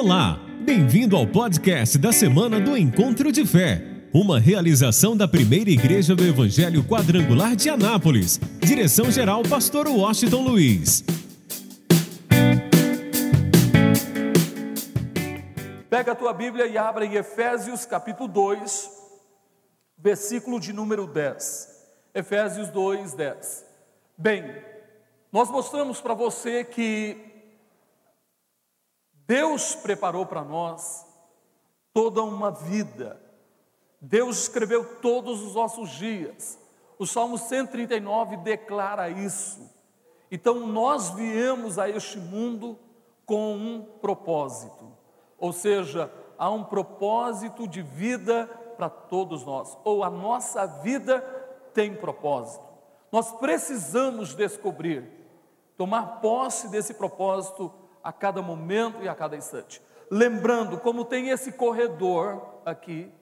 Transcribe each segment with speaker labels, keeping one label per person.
Speaker 1: Olá, bem-vindo ao podcast da semana do Encontro de Fé, uma realização da primeira igreja do Evangelho Quadrangular de Anápolis. Direção-geral, Pastor Washington Luiz.
Speaker 2: Pega a tua Bíblia e abra em Efésios capítulo 2, versículo de número 10. Efésios 2, 10. Bem, nós mostramos para você que Deus preparou para nós toda uma vida. Deus escreveu todos os nossos dias. O Salmo 139 declara isso. Então nós viemos a este mundo com um propósito, ou seja, há um propósito de vida para todos nós, ou a nossa vida tem propósito. Nós precisamos descobrir, tomar posse desse propósito a cada momento e a cada instante. Lembrando, como tem esse corredor aqui,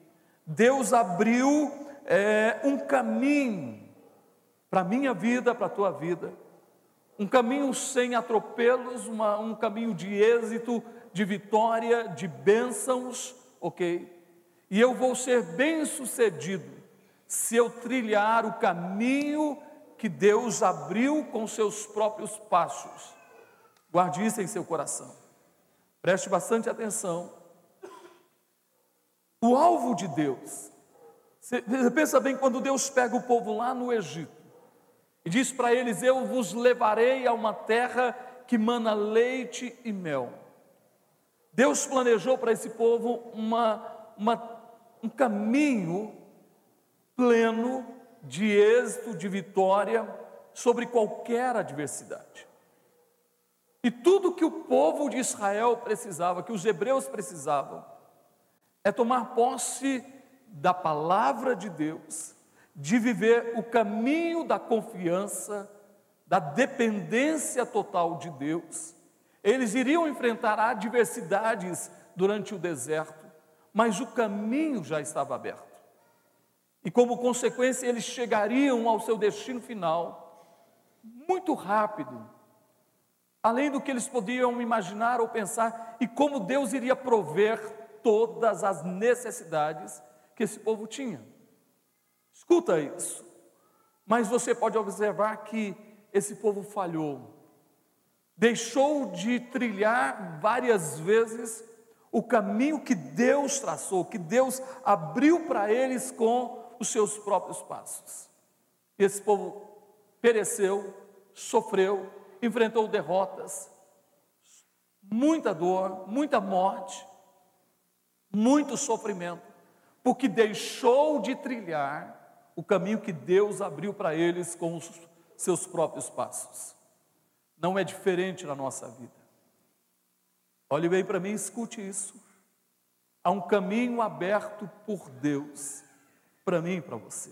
Speaker 2: Deus abriu é, um caminho para a minha vida, para a tua vida, um caminho sem atropelos, uma, um caminho de êxito, de vitória, de bênçãos, ok? E eu vou ser bem sucedido se eu trilhar o caminho que Deus abriu com seus próprios passos. Guarde isso em seu coração. Preste bastante atenção. O alvo de Deus. Você pensa bem quando Deus pega o povo lá no Egito e diz para eles: Eu vos levarei a uma terra que mana leite e mel. Deus planejou para esse povo uma, uma, um caminho pleno de êxito, de vitória sobre qualquer adversidade. E tudo que o povo de Israel precisava, que os hebreus precisavam, é tomar posse da palavra de Deus, de viver o caminho da confiança, da dependência total de Deus. Eles iriam enfrentar adversidades durante o deserto, mas o caminho já estava aberto. E como consequência, eles chegariam ao seu destino final muito rápido, além do que eles podiam imaginar ou pensar, e como Deus iria prover todas as necessidades que esse povo tinha. Escuta isso. Mas você pode observar que esse povo falhou, deixou de trilhar várias vezes o caminho que Deus traçou, que Deus abriu para eles com os seus próprios passos. Esse povo pereceu, sofreu, enfrentou derrotas, muita dor, muita morte, muito sofrimento, porque deixou de trilhar o caminho que Deus abriu para eles com os seus próprios passos. Não é diferente na nossa vida. Olhe bem para mim, escute isso. Há um caminho aberto por Deus, para mim e para você,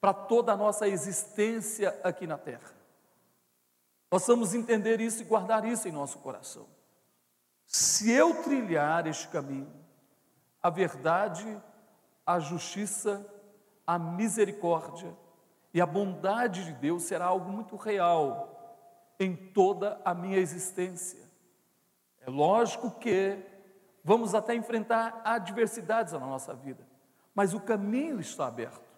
Speaker 2: para toda a nossa existência aqui na terra possamos entender isso e guardar isso em nosso coração. Se eu trilhar este caminho, a verdade, a justiça, a misericórdia e a bondade de Deus será algo muito real em toda a minha existência. É lógico que vamos até enfrentar adversidades na nossa vida, mas o caminho está aberto.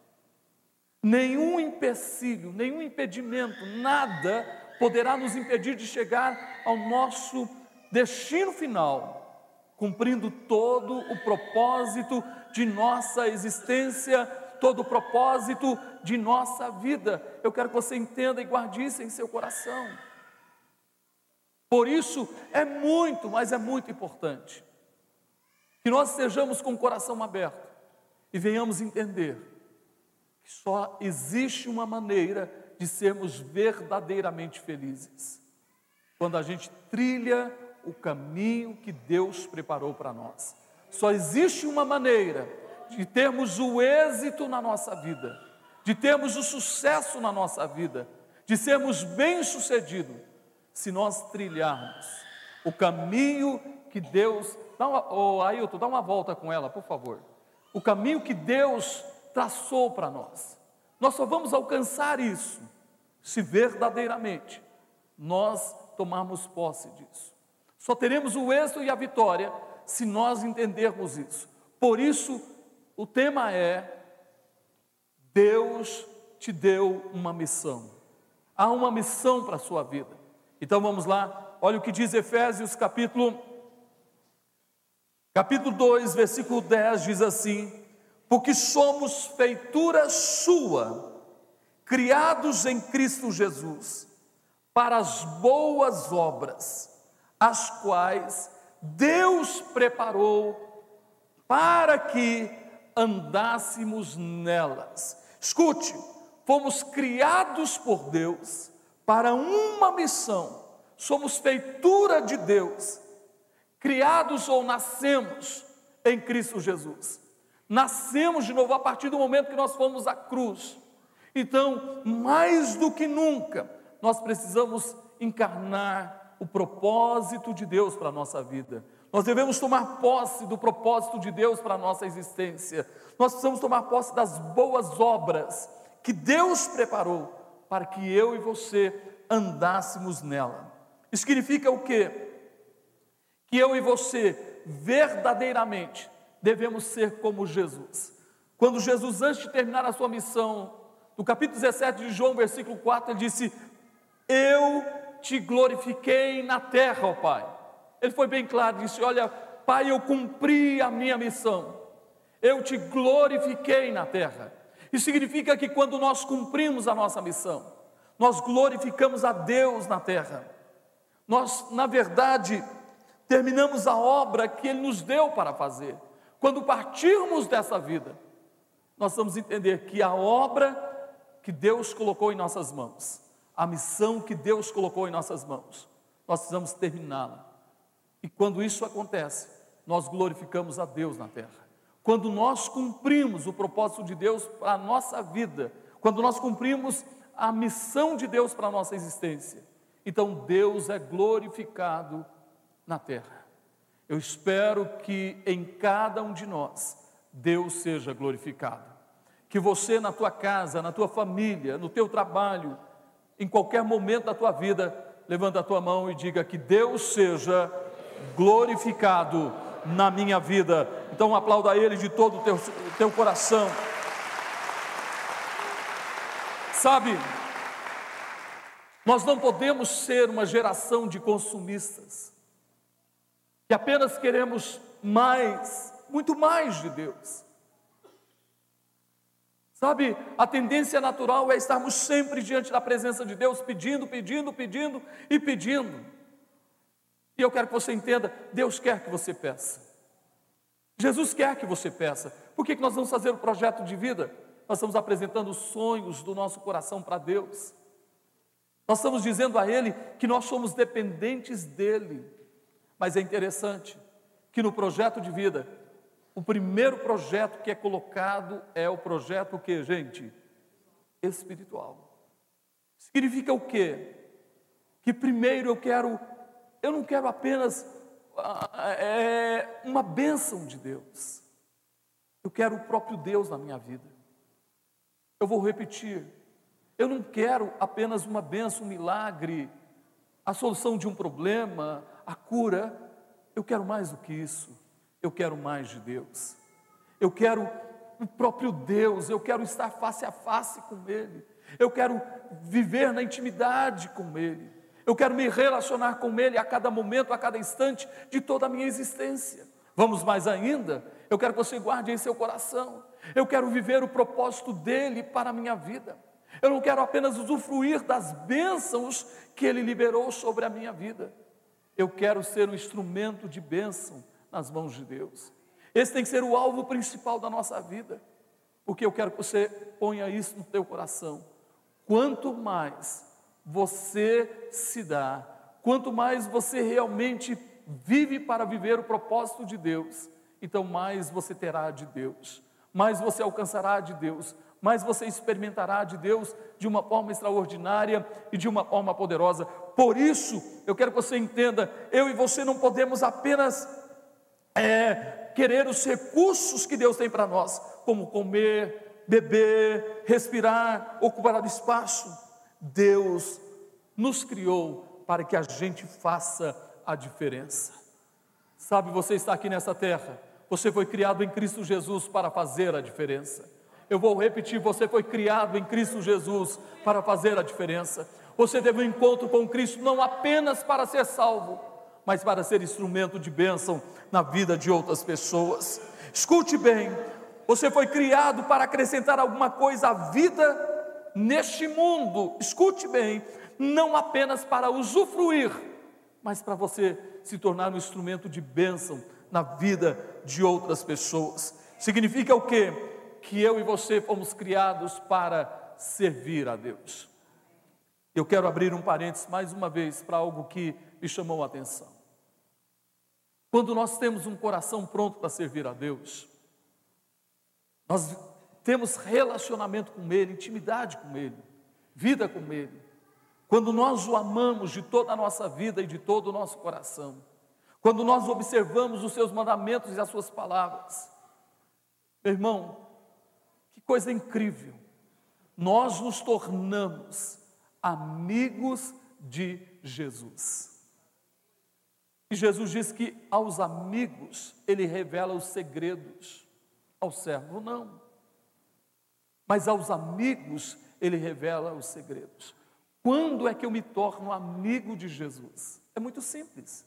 Speaker 2: Nenhum empecilho, nenhum impedimento, nada poderá nos impedir de chegar ao nosso destino final, cumprindo todo o propósito de nossa existência, todo o propósito de nossa vida. Eu quero que você entenda e guarde isso em seu coração. Por isso, é muito, mas é muito importante que nós estejamos com o coração aberto e venhamos entender que só existe uma maneira de sermos verdadeiramente felizes. Quando a gente trilha o caminho que Deus preparou para nós. Só existe uma maneira de termos o êxito na nossa vida, de termos o sucesso na nossa vida, de sermos bem-sucedidos, se nós trilharmos o caminho que Deus. Dá uma, oh, Ailton, dá uma volta com ela, por favor. O caminho que Deus traçou para nós. Nós só vamos alcançar isso se verdadeiramente nós tomarmos posse disso. Só teremos o êxito e a vitória se nós entendermos isso. Por isso, o tema é: Deus te deu uma missão. Há uma missão para a sua vida. Então vamos lá, olha o que diz Efésios capítulo capítulo 2, versículo 10 diz assim: Porque somos feitura sua, criados em Cristo Jesus, para as boas obras, as quais Deus preparou para que andássemos nelas. Escute, fomos criados por Deus para uma missão, somos feitura de Deus, criados ou nascemos em Cristo Jesus. Nascemos de novo a partir do momento que nós fomos à cruz. Então, mais do que nunca, nós precisamos encarnar o propósito de Deus para a nossa vida. Nós devemos tomar posse do propósito de Deus para a nossa existência. Nós precisamos tomar posse das boas obras que Deus preparou para que eu e você andássemos nela. Isso significa o quê? Que eu e você verdadeiramente devemos ser como Jesus. Quando Jesus, antes de terminar a sua missão, no capítulo 17 de João, versículo 4, ele disse: Eu te glorifiquei na terra, ó Pai. Ele foi bem claro, disse: Olha, Pai, eu cumpri a minha missão, eu te glorifiquei na terra. Isso significa que quando nós cumprimos a nossa missão, nós glorificamos a Deus na terra. Nós, na verdade, terminamos a obra que Ele nos deu para fazer. Quando partirmos dessa vida, nós vamos entender que a obra que Deus colocou em nossas mãos, a missão que Deus colocou em nossas mãos, nós precisamos terminá-la. E quando isso acontece, nós glorificamos a Deus na terra. Quando nós cumprimos o propósito de Deus para a nossa vida, quando nós cumprimos a missão de Deus para a nossa existência, então Deus é glorificado na terra. Eu espero que em cada um de nós Deus seja glorificado. Que você na tua casa, na tua família, no teu trabalho, em qualquer momento da tua vida, levanta a tua mão e diga que Deus seja glorificado na minha vida. Então aplauda Ele de todo o teu, teu coração. Sabe, nós não podemos ser uma geração de consumistas, que apenas queremos mais, muito mais de Deus. Sabe, a tendência natural é estarmos sempre diante da presença de Deus, pedindo, pedindo, pedindo e pedindo. E eu quero que você entenda: Deus quer que você peça. Jesus quer que você peça. Por que, que nós vamos fazer o projeto de vida? Nós estamos apresentando os sonhos do nosso coração para Deus. Nós estamos dizendo a Ele que nós somos dependentes dEle. Mas é interessante que no projeto de vida, o primeiro projeto que é colocado é o projeto que, gente? Espiritual. Significa o quê? Que primeiro eu quero eu não quero apenas é, uma bênção de Deus, eu quero o próprio Deus na minha vida. Eu vou repetir, eu não quero apenas uma bênção, um milagre, a solução de um problema, a cura, eu quero mais do que isso, eu quero mais de Deus, eu quero o próprio Deus, eu quero estar face a face com Ele, eu quero viver na intimidade com Ele. Eu quero me relacionar com Ele a cada momento, a cada instante de toda a minha existência. Vamos mais ainda, eu quero que você guarde em seu coração. Eu quero viver o propósito dele para a minha vida. Eu não quero apenas usufruir das bênçãos que ele liberou sobre a minha vida. Eu quero ser um instrumento de bênção nas mãos de Deus. Esse tem que ser o alvo principal da nossa vida, porque eu quero que você ponha isso no teu coração. Quanto mais você se dá, quanto mais você realmente vive para viver o propósito de Deus, então mais você terá de Deus, mais você alcançará de Deus, mais você experimentará de Deus de uma forma extraordinária e de uma forma poderosa. Por isso, eu quero que você entenda: eu e você não podemos apenas é, querer os recursos que Deus tem para nós, como comer, beber, respirar, ocupar espaço. Deus nos criou para que a gente faça a diferença. Sabe, você está aqui nessa terra, você foi criado em Cristo Jesus para fazer a diferença. Eu vou repetir: você foi criado em Cristo Jesus para fazer a diferença. Você teve um encontro com Cristo não apenas para ser salvo, mas para ser instrumento de bênção na vida de outras pessoas. Escute bem, você foi criado para acrescentar alguma coisa à vida neste mundo. Escute bem, não apenas para usufruir, mas para você se tornar um instrumento de bênção na vida de outras pessoas. Significa o quê? Que eu e você fomos criados para servir a Deus. Eu quero abrir um parênteses mais uma vez para algo que me chamou a atenção. Quando nós temos um coração pronto para servir a Deus, nós temos relacionamento com Ele, intimidade com Ele, vida com Ele. Quando nós o amamos de toda a nossa vida e de todo o nosso coração, quando nós observamos os seus mandamentos e as suas palavras, meu irmão, coisa incrível, nós nos tornamos amigos de Jesus. E Jesus diz que aos amigos ele revela os segredos, ao servo não. Mas aos amigos ele revela os segredos. Quando é que eu me torno amigo de Jesus? É muito simples.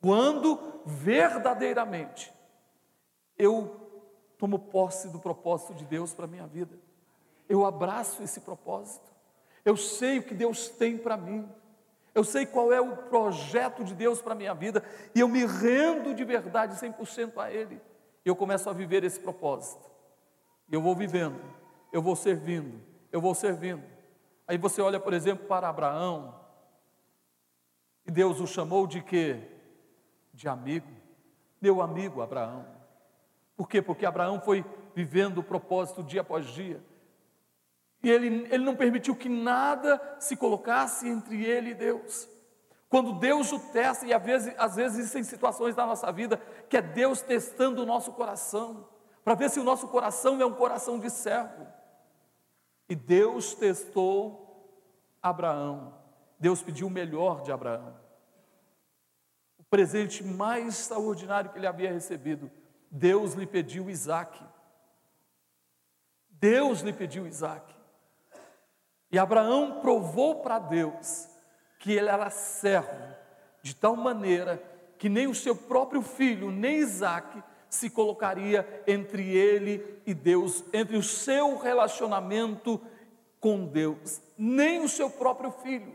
Speaker 2: Quando verdadeiramente eu tomo posse do propósito de Deus para a minha vida, eu abraço esse propósito, eu sei o que Deus tem para mim, eu sei qual é o projeto de Deus para a minha vida e eu me rendo de verdade 100% a Ele. Eu começo a viver esse propósito. Eu vou vivendo, eu vou servindo, eu vou servindo. Aí você olha, por exemplo, para Abraão, e Deus o chamou de quê? De amigo. Meu amigo Abraão. Por quê? Porque Abraão foi vivendo o propósito dia após dia. E ele, ele não permitiu que nada se colocasse entre ele e Deus. Quando Deus o testa, e às vezes, às vezes existem situações na nossa vida que é Deus testando o nosso coração, para ver se o nosso coração é um coração de servo. E Deus testou Abraão. Deus pediu o melhor de Abraão. O presente mais extraordinário que ele havia recebido. Deus lhe pediu Isaac. Deus lhe pediu Isaac. E Abraão provou para Deus que ele era servo, de tal maneira que nem o seu próprio filho, nem Isaac, se colocaria entre ele e Deus, entre o seu relacionamento com Deus, nem o seu próprio filho.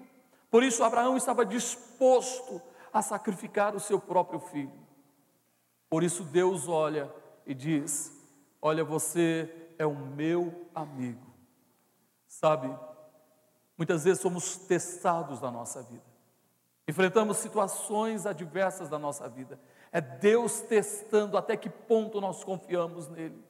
Speaker 2: Por isso, Abraão estava disposto a sacrificar o seu próprio filho. Por isso, Deus olha e diz: Olha, você é o meu amigo. Sabe, Muitas vezes somos testados na nossa vida, enfrentamos situações adversas da nossa vida. É Deus testando até que ponto nós confiamos nele,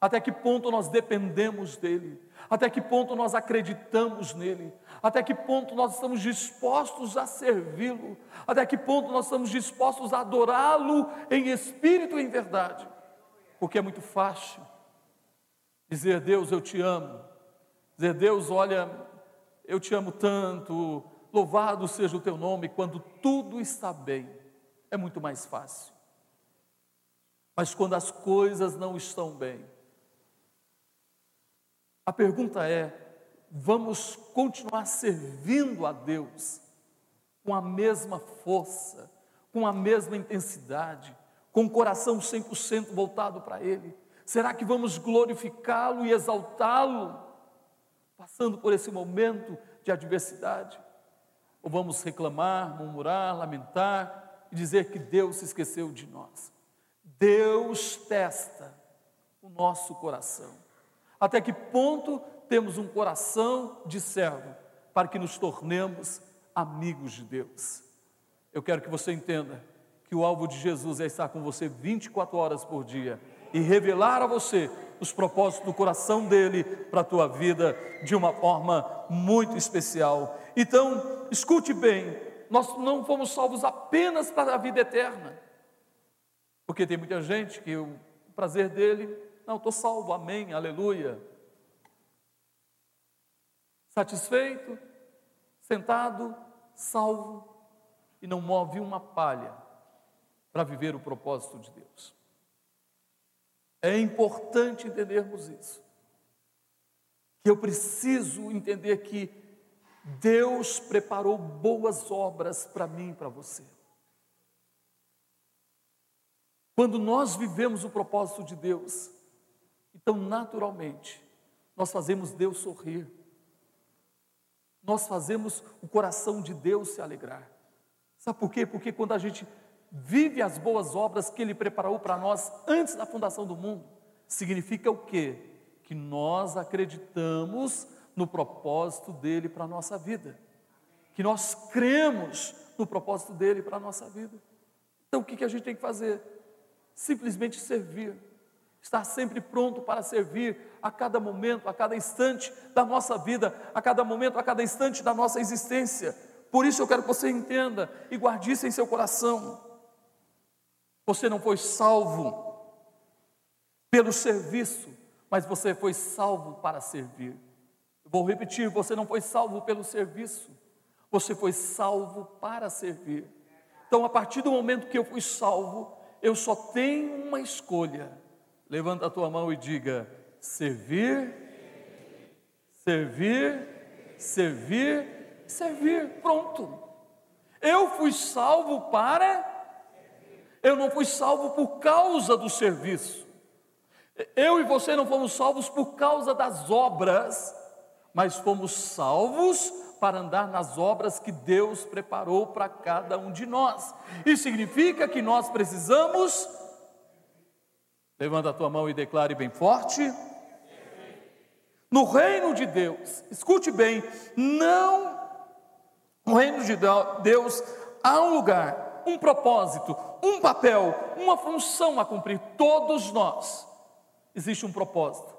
Speaker 2: até que ponto nós dependemos dele, até que ponto nós acreditamos nele, até que ponto nós estamos dispostos a servi-lo, até que ponto nós estamos dispostos a adorá-lo em espírito e em verdade. Porque é muito fácil dizer, Deus, eu te amo, dizer, Deus, olha, eu te amo tanto, louvado seja o teu nome, quando tudo está bem, é muito mais fácil. Mas quando as coisas não estão bem, a pergunta é: vamos continuar servindo a Deus com a mesma força, com a mesma intensidade, com o coração 100% voltado para Ele? Será que vamos glorificá-lo e exaltá-lo? passando por esse momento de adversidade? Ou vamos reclamar, murmurar, lamentar e dizer que Deus se esqueceu de nós? Deus testa o nosso coração. Até que ponto temos um coração de servo para que nos tornemos amigos de Deus? Eu quero que você entenda que o alvo de Jesus é estar com você 24 horas por dia e revelar a você os propósitos do coração dele para a tua vida de uma forma muito especial. Então, escute bem, nós não fomos salvos apenas para a vida eterna, porque tem muita gente que o prazer dele, não, estou salvo, amém, aleluia. Satisfeito, sentado, salvo, e não move uma palha para viver o propósito de Deus. É importante entendermos isso. Que eu preciso entender que Deus preparou boas obras para mim e para você. Quando nós vivemos o propósito de Deus, então naturalmente nós fazemos Deus sorrir, nós fazemos o coração de Deus se alegrar. Sabe por quê? Porque quando a gente vive as boas obras que Ele preparou para nós antes da fundação do mundo, significa o quê? Que nós acreditamos no propósito dele para a nossa vida, que nós cremos no propósito dele para a nossa vida. Então o que, a gente tem que fazer? Simplesmente servir, estar sempre pronto para servir a cada momento, a cada instante da nossa vida, a cada momento, a cada instante da nossa existência. Por isso eu quero que você entenda e guarde isso em seu coração. Você não foi salvo pelo serviço, mas você foi salvo para servir. Vou repetir: você não foi salvo pelo serviço, você foi salvo para servir. Então, a partir do momento que eu fui salvo, eu só tenho uma escolha. Levanta a tua mão e diga: servir, servir, servir, servir. Pronto. Eu fui salvo para. Eu não fui salvo por causa do serviço. Eu e você não fomos salvos por causa das obras mas fomos salvos para andar nas obras que Deus preparou para cada um de nós. Isso significa que nós precisamos. Levanta a tua mão e declare bem forte. No reino de Deus, escute bem, não. No reino de Deus há um lugar, um propósito, um papel, uma função a cumprir. Todos nós. Existe um propósito,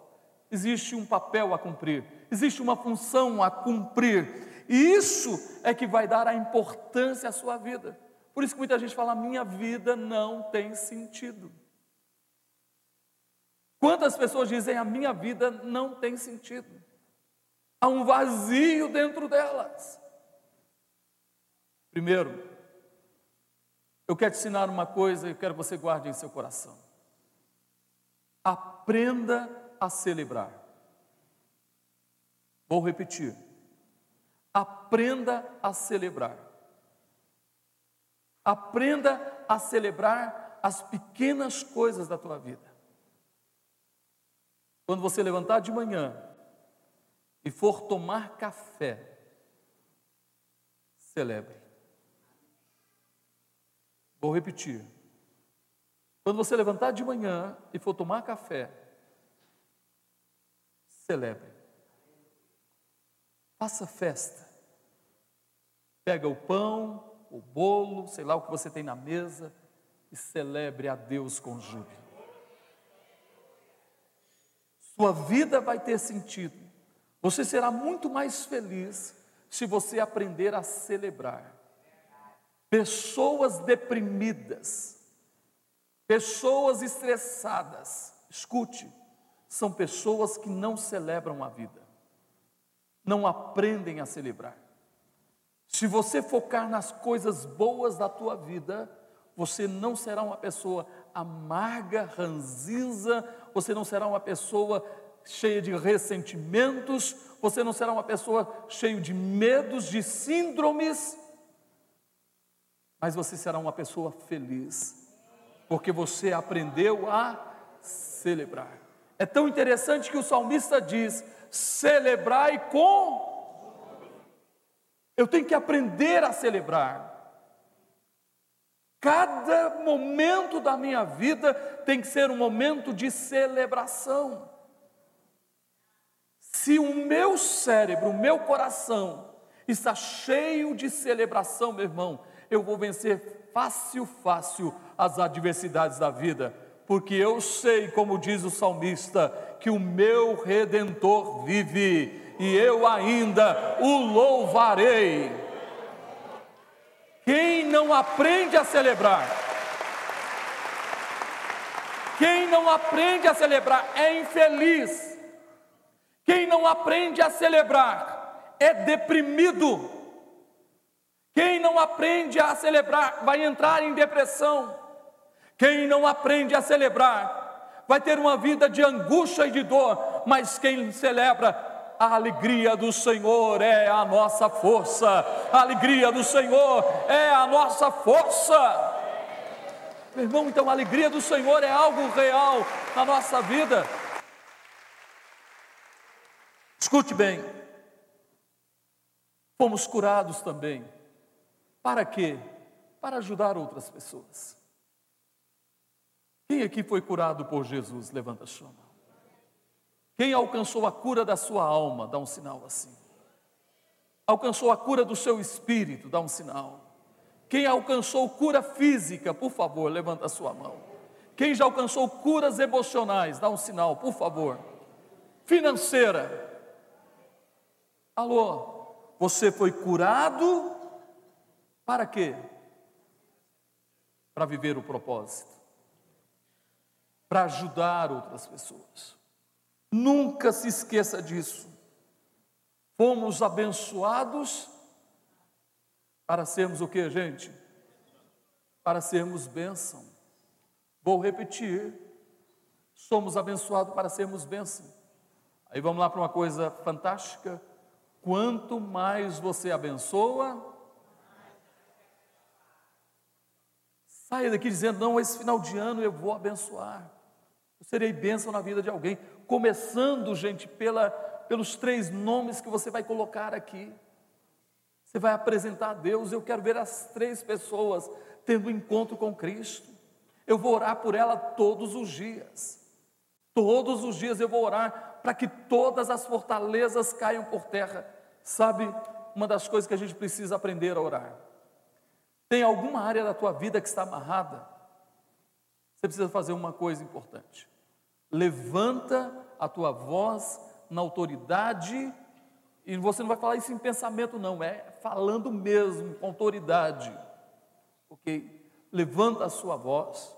Speaker 2: existe um papel a cumprir existe uma função a cumprir, e isso é que vai dar a importância à sua vida. Por isso que muita gente fala: minha vida não tem sentido. Quantas pessoas dizem: a minha vida não tem sentido? Há um vazio dentro delas. Primeiro, eu quero te ensinar uma coisa e quero que você guarde em seu coração. Aprenda a celebrar. Vou repetir. Aprenda a celebrar. Aprenda a celebrar as pequenas coisas da tua vida. Quando você levantar de manhã e for tomar café, celebre. Vou repetir. Quando você levantar de manhã e for tomar café, celebre. Faça festa. Pega o pão, o bolo, sei lá o que você tem na mesa e celebre a Deus com júbilo. Sua vida vai ter sentido. Você será muito mais feliz se você aprender a celebrar. Pessoas deprimidas, pessoas estressadas, escute, são pessoas que não celebram a vida não aprendem a celebrar. Se você focar nas coisas boas da tua vida, você não será uma pessoa amarga, ranzinza, você não será uma pessoa cheia de ressentimentos, você não será uma pessoa cheia de medos, de síndromes, mas você será uma pessoa feliz, porque você aprendeu a celebrar. É tão interessante que o salmista diz: celebrai com. Eu tenho que aprender a celebrar. Cada momento da minha vida tem que ser um momento de celebração. Se o meu cérebro, o meu coração está cheio de celebração, meu irmão, eu vou vencer fácil, fácil as adversidades da vida, porque eu sei, como diz o salmista, que o meu redentor vive e eu ainda o louvarei. Quem não aprende a celebrar, quem não aprende a celebrar é infeliz. Quem não aprende a celebrar é deprimido. Quem não aprende a celebrar vai entrar em depressão Quem não aprende a celebrar vai ter uma vida de angústia e de dor, mas quem celebra a alegria do Senhor é a nossa força, a alegria do Senhor é a nossa força. Meu irmão, então a alegria do Senhor é algo real na nossa vida. Escute bem, fomos curados também. Para quê? Para ajudar outras pessoas. Quem aqui foi curado por Jesus? Levanta a mão. Quem alcançou a cura da sua alma? Dá um sinal assim. Alcançou a cura do seu espírito? Dá um sinal. Quem alcançou cura física, por favor, levanta a sua mão. Quem já alcançou curas emocionais, dá um sinal, por favor. Financeira. Alô, você foi curado para quê? Para viver o propósito, para ajudar outras pessoas. Nunca se esqueça disso. Fomos abençoados para sermos o que, gente? Para sermos bênção. Vou repetir. Somos abençoados para sermos bênção. Aí vamos lá para uma coisa fantástica. Quanto mais você abençoa, saia daqui dizendo: não, esse final de ano eu vou abençoar. Eu serei bênção na vida de alguém. Começando, gente, pela, pelos três nomes que você vai colocar aqui. Você vai apresentar a Deus. Eu quero ver as três pessoas tendo um encontro com Cristo. Eu vou orar por ela todos os dias. Todos os dias eu vou orar para que todas as fortalezas caiam por terra. Sabe, uma das coisas que a gente precisa aprender a orar. Tem alguma área da tua vida que está amarrada? Você precisa fazer uma coisa importante. Levanta a tua voz na autoridade e você não vai falar isso em pensamento, não, é falando mesmo, com autoridade. Ok? Levanta a sua voz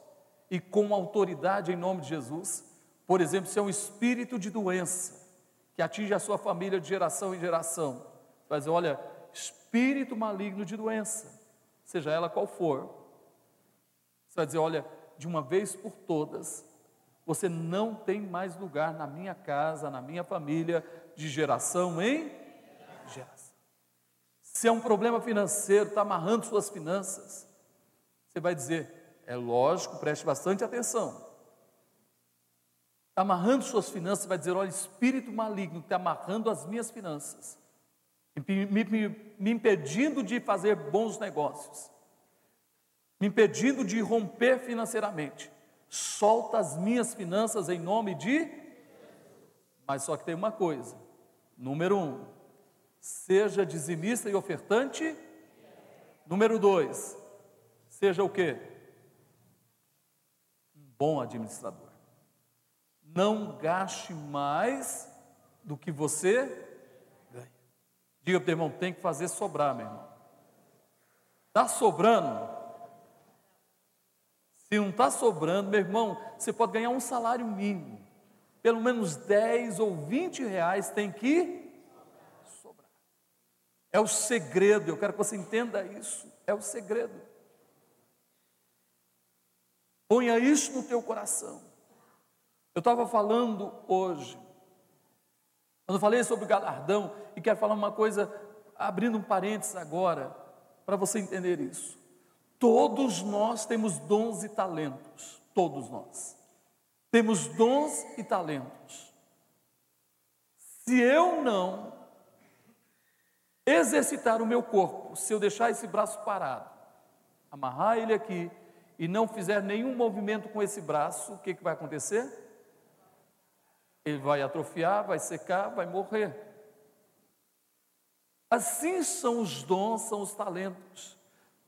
Speaker 2: e com autoridade em nome de Jesus. Por exemplo, se é um espírito de doença que atinge a sua família de geração em geração, você vai dizer: olha, espírito maligno de doença, seja ela qual for. Você vai dizer: olha, de uma vez por todas, você não tem mais lugar na minha casa, na minha família, de geração em geração. Se é um problema financeiro, está amarrando suas finanças, você vai dizer: é lógico, preste bastante atenção. Está amarrando suas finanças, vai dizer: olha, espírito maligno está amarrando as minhas finanças, me, me, me impedindo de fazer bons negócios, me impedindo de romper financeiramente. Solta as minhas finanças em nome de. Mas só que tem uma coisa: número um, seja dizimista e ofertante. Número dois, seja o quê? Um bom administrador. Não gaste mais do que você ganha. Diga para o irmão, tem que fazer sobrar, meu irmão. Está sobrando? Se não está sobrando, meu irmão, você pode ganhar um salário mínimo. Pelo menos 10 ou 20 reais tem que é o segredo, eu quero que você entenda isso. É o segredo. Ponha isso no teu coração. Eu estava falando hoje, quando falei sobre o galardão, e quero falar uma coisa, abrindo um parênteses agora, para você entender isso. Todos nós temos dons e talentos, todos nós. Temos dons e talentos. Se eu não exercitar o meu corpo, se eu deixar esse braço parado, amarrar ele aqui e não fizer nenhum movimento com esse braço, o que, que vai acontecer? Ele vai atrofiar, vai secar, vai morrer. Assim são os dons, são os talentos.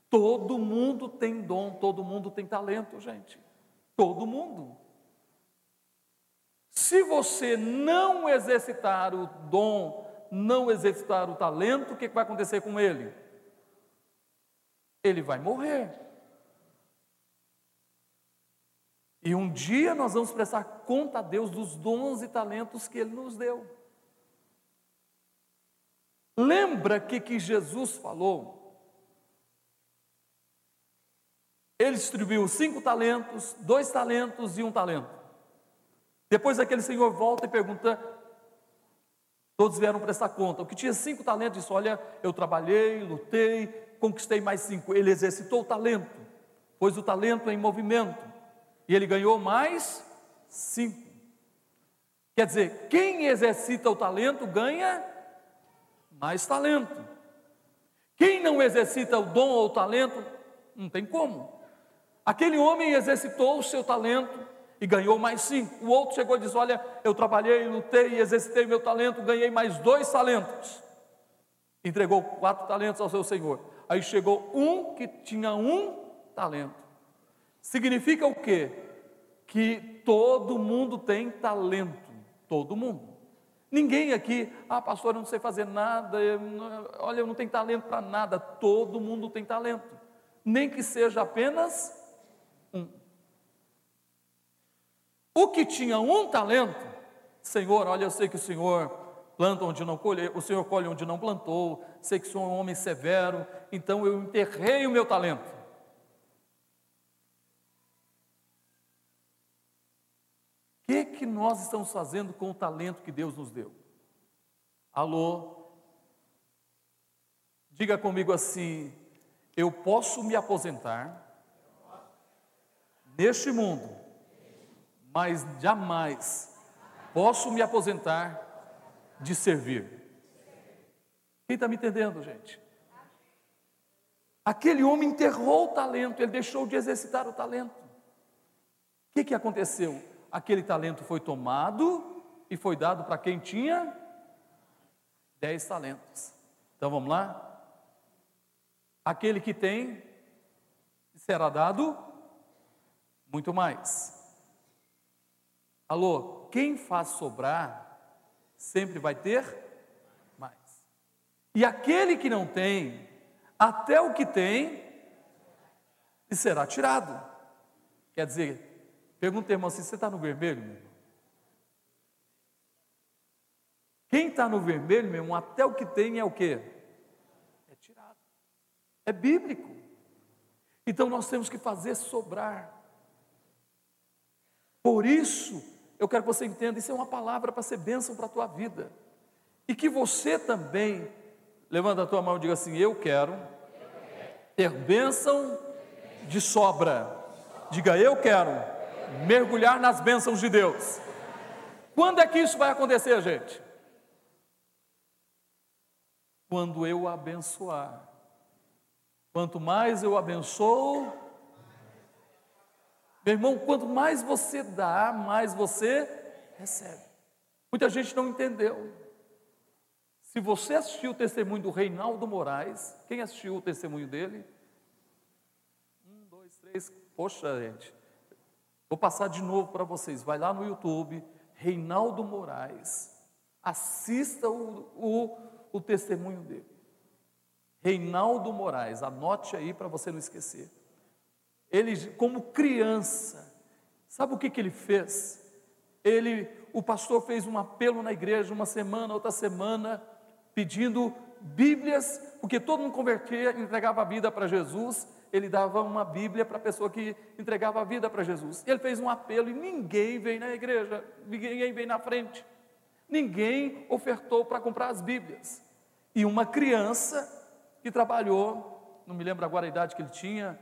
Speaker 2: Todo mundo tem dom, todo mundo tem talento, gente. Todo mundo. Se você não exercitar o dom, não exercitar o talento, o que vai acontecer com ele? Ele vai morrer. E um dia nós vamos prestar conta a Deus dos dons e talentos que Ele nos deu. Lembra que que Jesus falou? Ele distribuiu cinco talentos, dois talentos e um talento. Depois aquele senhor volta e pergunta: todos vieram prestar conta. O que tinha cinco talentos disse: Olha, eu trabalhei, lutei, conquistei mais cinco. Ele exercitou o talento, pôs o talento em movimento, e ele ganhou mais cinco. Quer dizer, quem exercita o talento ganha mais talento. Quem não exercita o dom ou o talento, não tem como. Aquele homem exercitou o seu talento e ganhou mais cinco. O outro chegou e disse: Olha, eu trabalhei, lutei, exercitei meu talento, ganhei mais dois talentos. Entregou quatro talentos ao seu senhor. Aí chegou um que tinha um talento. Significa o quê? Que todo mundo tem talento. Todo mundo. Ninguém aqui, ah, pastor, eu não sei fazer nada, eu, olha, eu não tenho talento para nada. Todo mundo tem talento. Nem que seja apenas um. O que tinha um talento, Senhor, olha, eu sei que o Senhor planta onde não colhe, o Senhor colhe onde não plantou, sei que sou um homem severo, então eu enterrei o meu talento. O que, que nós estamos fazendo com o talento que Deus nos deu? Alô? Diga comigo assim: eu posso me aposentar neste mundo, mas jamais posso me aposentar de servir. Quem está me entendendo, gente? Aquele homem enterrou o talento, ele deixou de exercitar o talento. O que, que aconteceu? Aquele talento foi tomado e foi dado para quem tinha dez talentos. Então vamos lá? Aquele que tem será dado muito mais. Alô, quem faz sobrar sempre vai ter mais. E aquele que não tem, até o que tem, lhe será tirado. Quer dizer, pergunta irmão assim: você está no vermelho, meu irmão? Quem está no vermelho, meu irmão, até o que tem é o que? É tirado. É bíblico. Então nós temos que fazer sobrar. Por isso, eu quero que você entenda, isso é uma palavra para ser bênção para a tua vida. E que você também, levanta a tua mão e diga assim: Eu quero ter bênção de sobra. Diga, eu quero mergulhar nas bênçãos de Deus. Quando é que isso vai acontecer, gente? Quando eu abençoar. Quanto mais eu abençoo, meu irmão, quanto mais você dá, mais você recebe. Muita gente não entendeu. Se você assistiu o testemunho do Reinaldo Moraes, quem assistiu o testemunho dele? Um, dois, três. Poxa, gente. Vou passar de novo para vocês. Vai lá no YouTube, Reinaldo Moraes. Assista o, o, o testemunho dele. Reinaldo Moraes, anote aí para você não esquecer. Ele, como criança, sabe o que, que ele fez? Ele, o pastor fez um apelo na igreja uma semana, outra semana, pedindo Bíblias, porque todo mundo convertia, entregava a vida para Jesus, ele dava uma Bíblia para a pessoa que entregava a vida para Jesus. Ele fez um apelo e ninguém veio na igreja, ninguém veio na frente, ninguém ofertou para comprar as Bíblias. E uma criança que trabalhou, não me lembro agora a idade que ele tinha,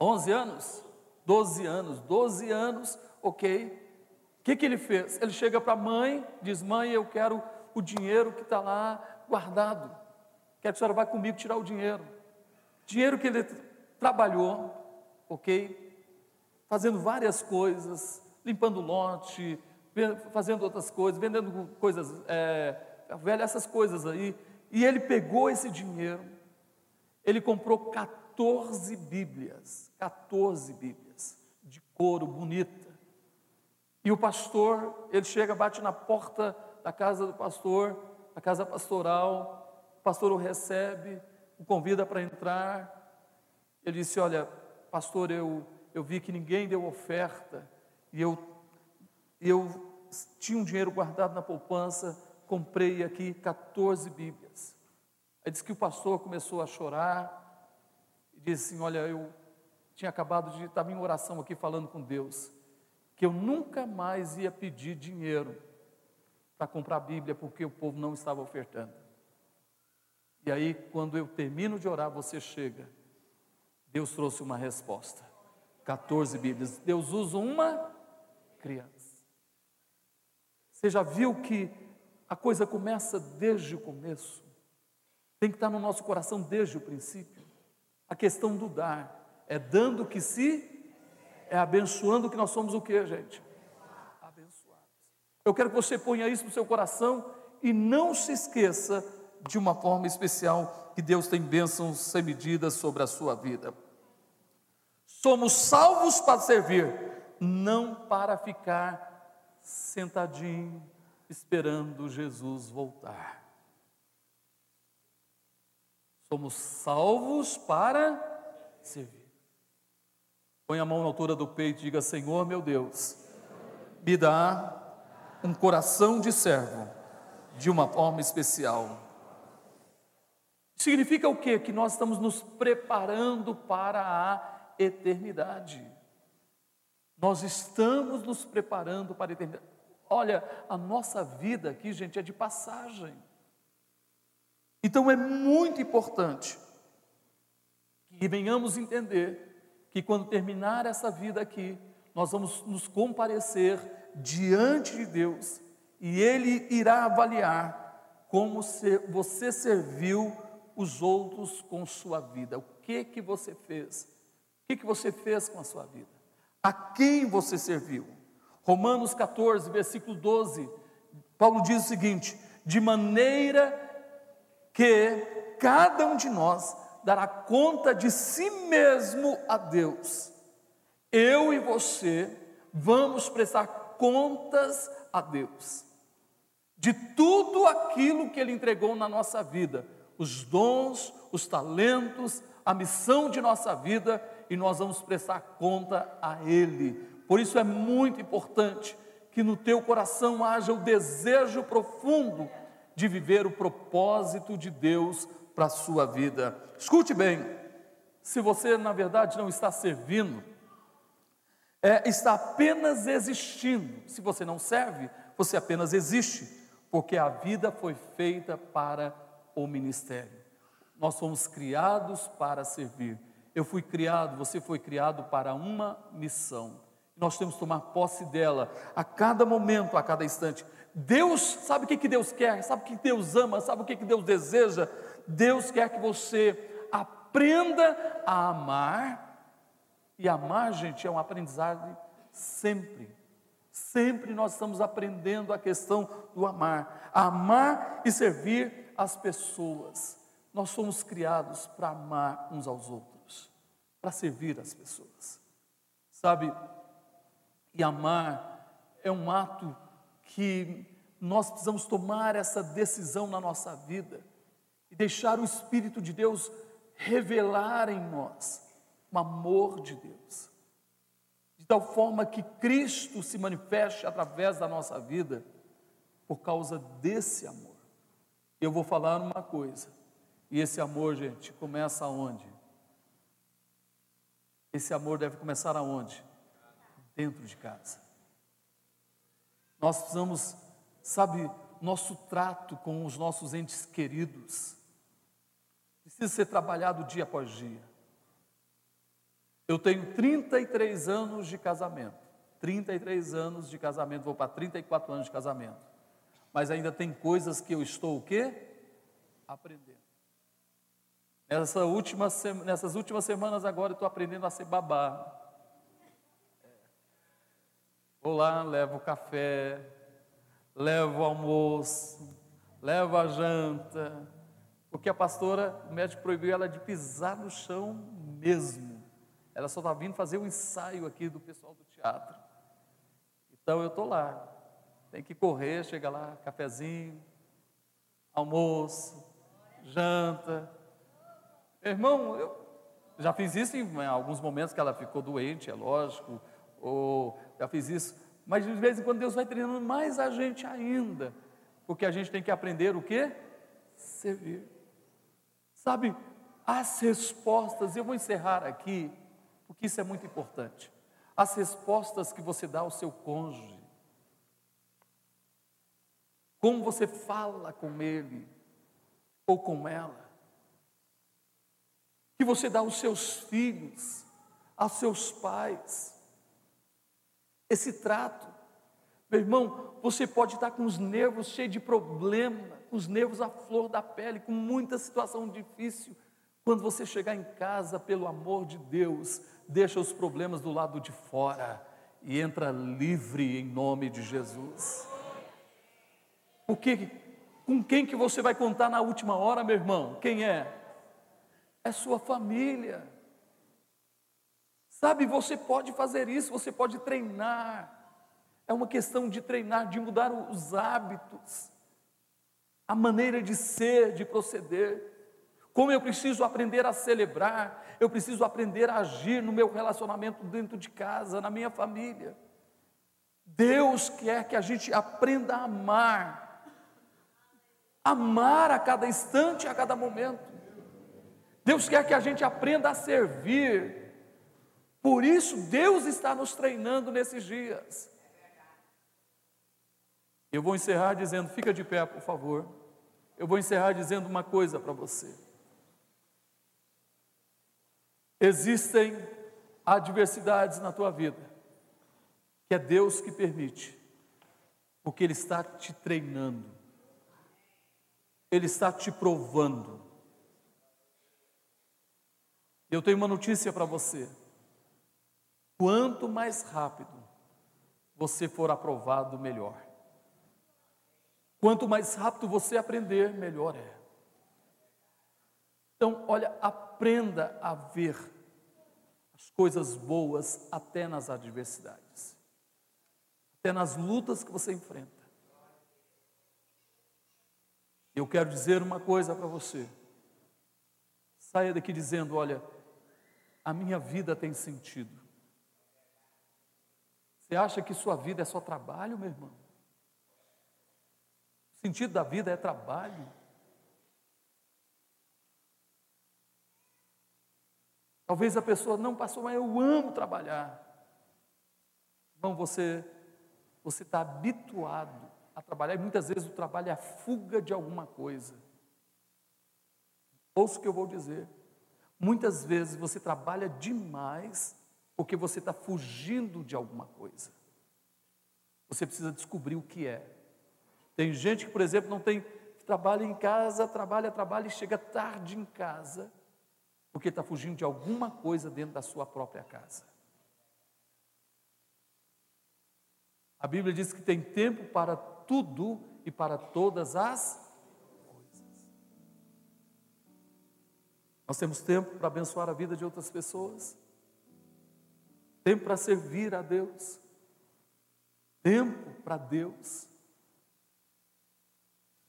Speaker 2: 11 anos? 12 anos, 12 anos, ok. O que, que ele fez? Ele chega para a mãe, diz: Mãe, eu quero o dinheiro que está lá guardado. Quero que a senhora vá comigo tirar o dinheiro. Dinheiro que ele trabalhou, ok? Fazendo várias coisas, limpando lote, fazendo outras coisas, vendendo coisas, é, velho, essas coisas aí. E ele pegou esse dinheiro, ele comprou 14 Bíblias 14 Bíblias, de couro, bonita. E o pastor, ele chega, bate na porta da casa do pastor, da casa pastoral, o pastor o recebe, o convida para entrar. Ele disse: Olha, pastor, eu, eu vi que ninguém deu oferta, e eu, eu tinha um dinheiro guardado na poupança, comprei aqui 14 Bíblias. Aí disse que o pastor começou a chorar, disse assim: Olha, eu tinha acabado de estar em oração aqui falando com Deus, que eu nunca mais ia pedir dinheiro para comprar a Bíblia porque o povo não estava ofertando. E aí, quando eu termino de orar, você chega. Deus trouxe uma resposta. 14 Bíblias. Deus usa uma criança. Você já viu que a coisa começa desde o começo? Tem que estar no nosso coração desde o princípio. A questão do dar é dando que se é abençoando que nós somos o que, gente? Abençoados. Eu quero que você ponha isso no seu coração e não se esqueça de uma forma especial que Deus tem bênçãos sem medidas sobre a sua vida. Somos salvos para servir, não para ficar sentadinho esperando Jesus voltar. Somos salvos para servir. Põe a mão na altura do peito e diga: Senhor meu Deus, me dá um coração de servo de uma forma especial. Significa o quê? Que nós estamos nos preparando para a eternidade. Nós estamos nos preparando para a eternidade. Olha, a nossa vida aqui, gente, é de passagem. Então é muito importante que venhamos entender que quando terminar essa vida aqui, nós vamos nos comparecer diante de Deus e Ele irá avaliar como você serviu os outros com sua vida. O que que você fez? O que que você fez com a sua vida? A quem você serviu? Romanos 14, versículo 12, Paulo diz o seguinte: de maneira que cada um de nós dará conta de si mesmo a Deus. Eu e você vamos prestar contas a Deus de tudo aquilo que Ele entregou na nossa vida, os dons, os talentos, a missão de nossa vida, e nós vamos prestar conta a Ele. Por isso é muito importante que no teu coração haja o desejo profundo de viver o propósito de Deus para a sua vida. Escute bem, se você na verdade não está servindo, é, está apenas existindo. Se você não serve, você apenas existe, porque a vida foi feita para o ministério. Nós fomos criados para servir. Eu fui criado, você foi criado para uma missão. Nós temos que tomar posse dela a cada momento, a cada instante. Deus, sabe o que, que Deus quer? Sabe o que Deus ama? Sabe o que, que Deus deseja? Deus quer que você aprenda a amar. E amar, gente, é um aprendizado sempre. Sempre nós estamos aprendendo a questão do amar. Amar e servir as pessoas. Nós somos criados para amar uns aos outros, para servir as pessoas. Sabe? E amar é um ato que nós precisamos tomar essa decisão na nossa vida e deixar o Espírito de Deus revelar em nós o amor de Deus, de tal forma que Cristo se manifeste através da nossa vida por causa desse amor. Eu vou falar uma coisa, e esse amor, gente, começa aonde? Esse amor deve começar aonde? Dentro de casa. Nós precisamos, sabe, nosso trato com os nossos entes queridos precisa ser trabalhado dia após dia. Eu tenho 33 anos de casamento. 33 anos de casamento, vou para 34 anos de casamento. Mas ainda tem coisas que eu estou o quê? Aprendendo. Nessa última, nessas últimas semanas agora eu estou aprendendo a ser babá. Vou lá, levo o café, levo o almoço, levo a janta, porque a pastora, o médico proibiu ela de pisar no chão mesmo. Ela só está vindo fazer o um ensaio aqui do pessoal do teatro. Então eu estou lá. Tem que correr, chega lá, cafezinho, almoço, janta. Irmão, eu já fiz isso em alguns momentos que ela ficou doente, é lógico, ou já fiz isso, mas de vez em quando Deus vai treinando mais a gente ainda, porque a gente tem que aprender o que? Servir. Sabe, as respostas, eu vou encerrar aqui, porque isso é muito importante. As respostas que você dá ao seu cônjuge, como você fala com ele ou com ela, que você dá aos seus filhos, aos seus pais, esse trato. Meu irmão, você pode estar com os nervos cheios de problema, com os nervos à flor da pele, com muita situação difícil, quando você chegar em casa, pelo amor de Deus, deixa os problemas do lado de fora e entra livre em nome de Jesus. Porque com quem que você vai contar na última hora, meu irmão? Quem é? É sua família. Sabe, você pode fazer isso, você pode treinar. É uma questão de treinar, de mudar os hábitos, a maneira de ser, de proceder. Como eu preciso aprender a celebrar, eu preciso aprender a agir no meu relacionamento dentro de casa, na minha família. Deus quer que a gente aprenda a amar, amar a cada instante, a cada momento. Deus quer que a gente aprenda a servir. Por isso, Deus está nos treinando nesses dias. Eu vou encerrar dizendo: fica de pé, por favor. Eu vou encerrar dizendo uma coisa para você. Existem adversidades na tua vida, que é Deus que permite, porque Ele está te treinando, Ele está te provando. Eu tenho uma notícia para você: quanto mais rápido você for aprovado, melhor. Quanto mais rápido você aprender, melhor é. Então, olha, aprenda a ver as coisas boas até nas adversidades, até nas lutas que você enfrenta. Eu quero dizer uma coisa para você. Saia daqui dizendo: olha, a minha vida tem sentido. Você acha que sua vida é só trabalho, meu irmão? O sentido da vida é trabalho. Talvez a pessoa não passou, mas eu amo trabalhar. Não, você você está habituado a trabalhar e muitas vezes o trabalho é a fuga de alguma coisa. Ouça o que eu vou dizer. Muitas vezes você trabalha demais porque você está fugindo de alguma coisa. Você precisa descobrir o que é. Tem gente que, por exemplo, não tem trabalha em casa, trabalha, trabalha e chega tarde em casa porque está fugindo de alguma coisa dentro da sua própria casa. A Bíblia diz que tem tempo para tudo e para todas as coisas. Nós temos tempo para abençoar a vida de outras pessoas, tempo para servir a Deus, tempo para Deus.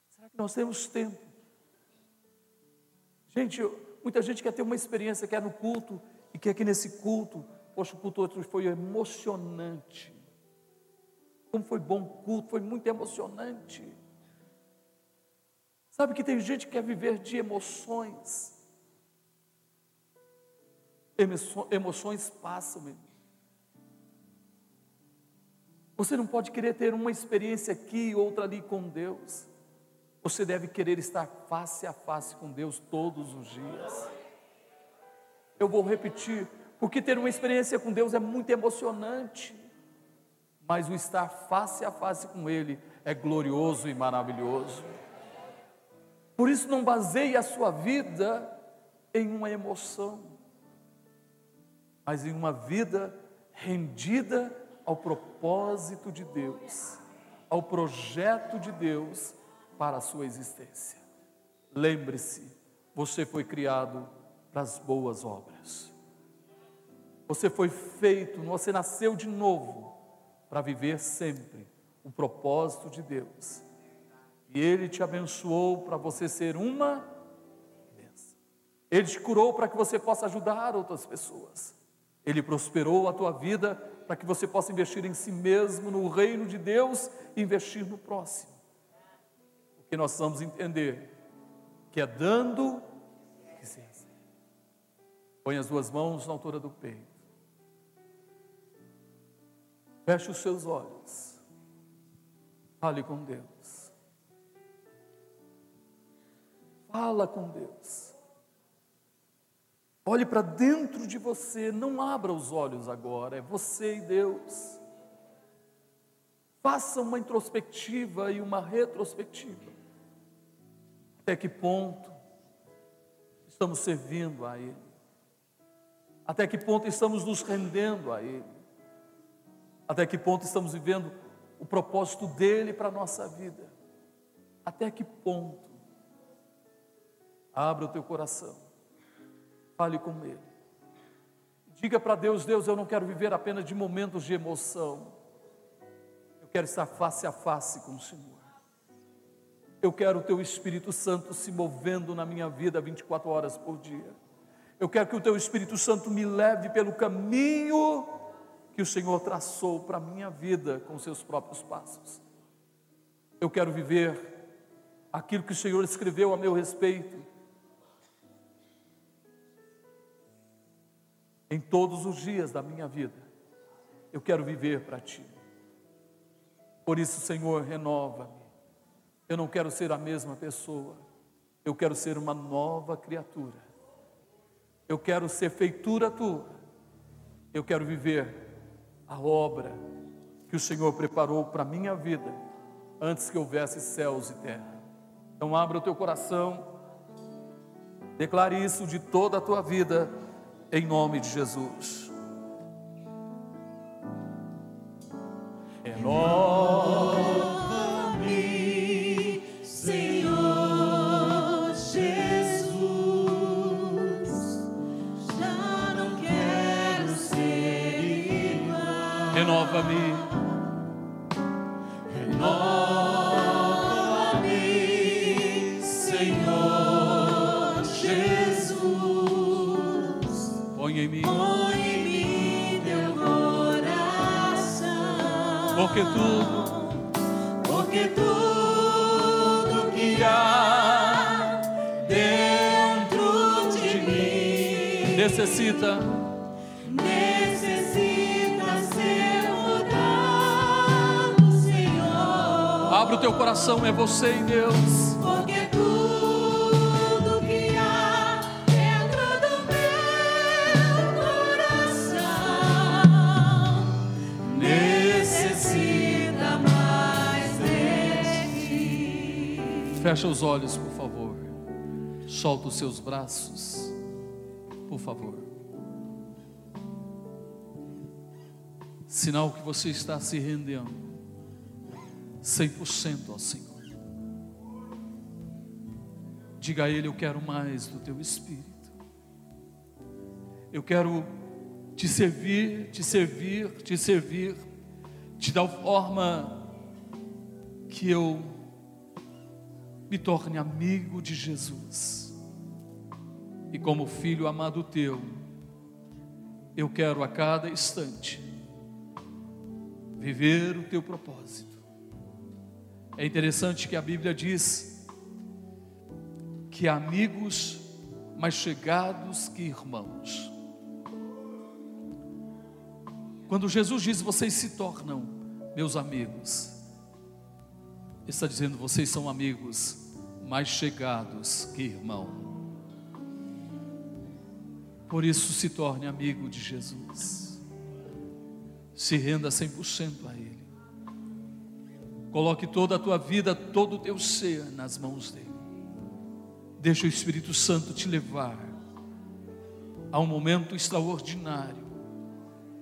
Speaker 2: Será que nós temos tempo? Gente, Muita gente quer ter uma experiência, quer no culto, e quer que nesse culto, poxa, o culto outro foi emocionante. Como foi bom o culto, foi muito emocionante. Sabe que tem gente que quer viver de emoções. Emoções passam, meu. Você não pode querer ter uma experiência aqui e outra ali com Deus. Você deve querer estar face a face com Deus todos os dias. Eu vou repetir, porque ter uma experiência com Deus é muito emocionante, mas o estar face a face com Ele é glorioso e maravilhoso. Por isso, não baseie a sua vida em uma emoção, mas em uma vida rendida ao propósito de Deus, ao projeto de Deus para a sua existência. Lembre-se, você foi criado para as boas obras. Você foi feito, você nasceu de novo para viver sempre o propósito de Deus. E Ele te abençoou para você ser uma bênção. Ele te curou para que você possa ajudar outras pessoas. Ele prosperou a tua vida para que você possa investir em si mesmo, no reino de Deus e investir no próximo que nós vamos entender que é dando que se recebe. Põe as duas mãos na altura do peito. Feche os seus olhos. Fale com Deus. Fala com Deus. Olhe para dentro de você, não abra os olhos agora, é você e Deus. Faça uma introspectiva e uma retrospectiva. Até que ponto estamos servindo a Ele? Até que ponto estamos nos rendendo a Ele? Até que ponto estamos vivendo o propósito dele para a nossa vida? Até que ponto? Abra o teu coração, fale com Ele. Diga para Deus: Deus, eu não quero viver apenas de momentos de emoção, eu quero estar face a face com o Senhor. Eu quero o Teu Espírito Santo se movendo na minha vida 24 horas por dia. Eu quero que o Teu Espírito Santo me leve pelo caminho que o Senhor traçou para a minha vida com seus próprios passos. Eu quero viver aquilo que o Senhor escreveu a meu respeito. Em todos os dias da minha vida, eu quero viver para Ti. Por isso, Senhor, renova-me. Eu não quero ser a mesma pessoa, eu quero ser uma nova criatura. Eu quero ser feitura tua. Eu quero viver a obra que o Senhor preparou para a minha vida antes que houvesse céus e terra. Então abra o teu coração, declare isso de toda a tua vida, em nome de Jesus.
Speaker 3: Renova-me, Senhor Jesus. Já não quero ser igual.
Speaker 2: Renova-me,
Speaker 3: Renova-me,
Speaker 2: em mim,
Speaker 3: Põe em mim teu coração.
Speaker 2: porque tudo
Speaker 3: Porque tudo que há dentro de mim
Speaker 2: necessita
Speaker 3: necessita ser mudado, Senhor.
Speaker 2: Abre o teu coração, é você e Deus. Fecha os olhos, por favor. Solta os seus braços, por favor. Sinal que você está se rendendo 100% ao Senhor. Diga a Ele: Eu quero mais do Teu Espírito. Eu quero te servir, te servir, te servir, de tal forma que eu me torne amigo de Jesus. E como filho amado teu, eu quero a cada instante viver o teu propósito. É interessante que a Bíblia diz que amigos mais chegados que irmãos. Quando Jesus diz vocês se tornam meus amigos, está dizendo vocês são amigos mais chegados que irmão. Por isso se torne amigo de Jesus. Se renda 100% a Ele. Coloque toda a tua vida, todo o teu ser nas mãos dele. Deixa o Espírito Santo te levar a um momento extraordinário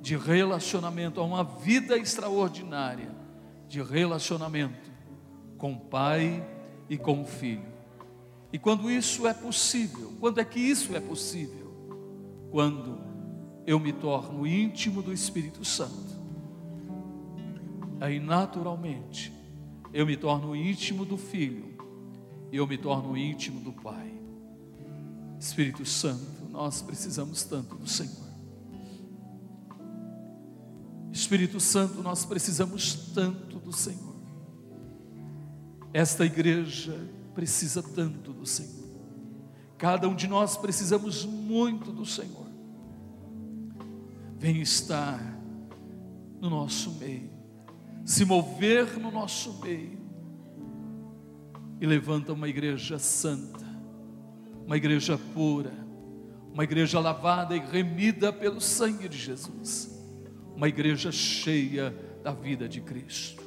Speaker 2: de relacionamento, a uma vida extraordinária de relacionamento com o Pai e com o Filho. E quando isso é possível, quando é que isso é possível? Quando eu me torno íntimo do Espírito Santo. Aí naturalmente eu me torno íntimo do Filho e eu me torno íntimo do Pai. Espírito Santo, nós precisamos tanto do Senhor. Espírito Santo, nós precisamos tanto do Senhor. Esta igreja precisa tanto do Senhor. Cada um de nós precisamos muito do Senhor. vem estar no nosso meio, se mover no nosso meio e levanta uma igreja santa, uma igreja pura, uma igreja lavada e remida pelo sangue de Jesus, uma igreja cheia da vida de Cristo.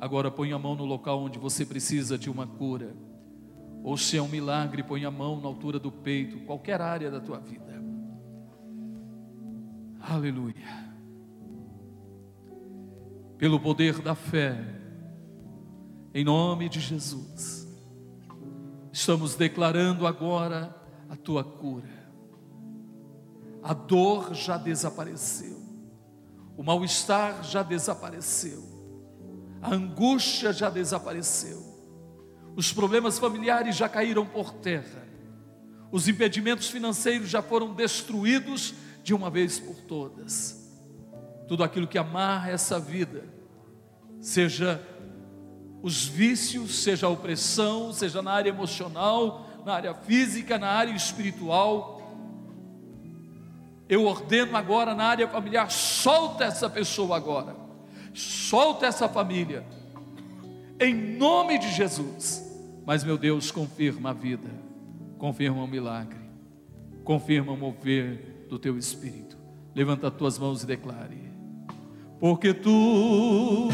Speaker 2: Agora põe a mão no local onde você precisa de uma cura. Ou se é um milagre, põe a mão na altura do peito, qualquer área da tua vida. Aleluia. Pelo poder da fé, em nome de Jesus, estamos declarando agora a tua cura. A dor já desapareceu, o mal-estar já desapareceu, a angústia já desapareceu, os problemas familiares já caíram por terra, os impedimentos financeiros já foram destruídos de uma vez por todas. Tudo aquilo que amarra essa vida, seja os vícios, seja a opressão, seja na área emocional, na área física, na área espiritual. Eu ordeno agora na área familiar, solta essa pessoa agora, solta essa família, em nome de Jesus. Mas, meu Deus, confirma a vida, confirma o milagre, confirma o mover do teu espírito. Levanta as tuas mãos e declare: Porque tu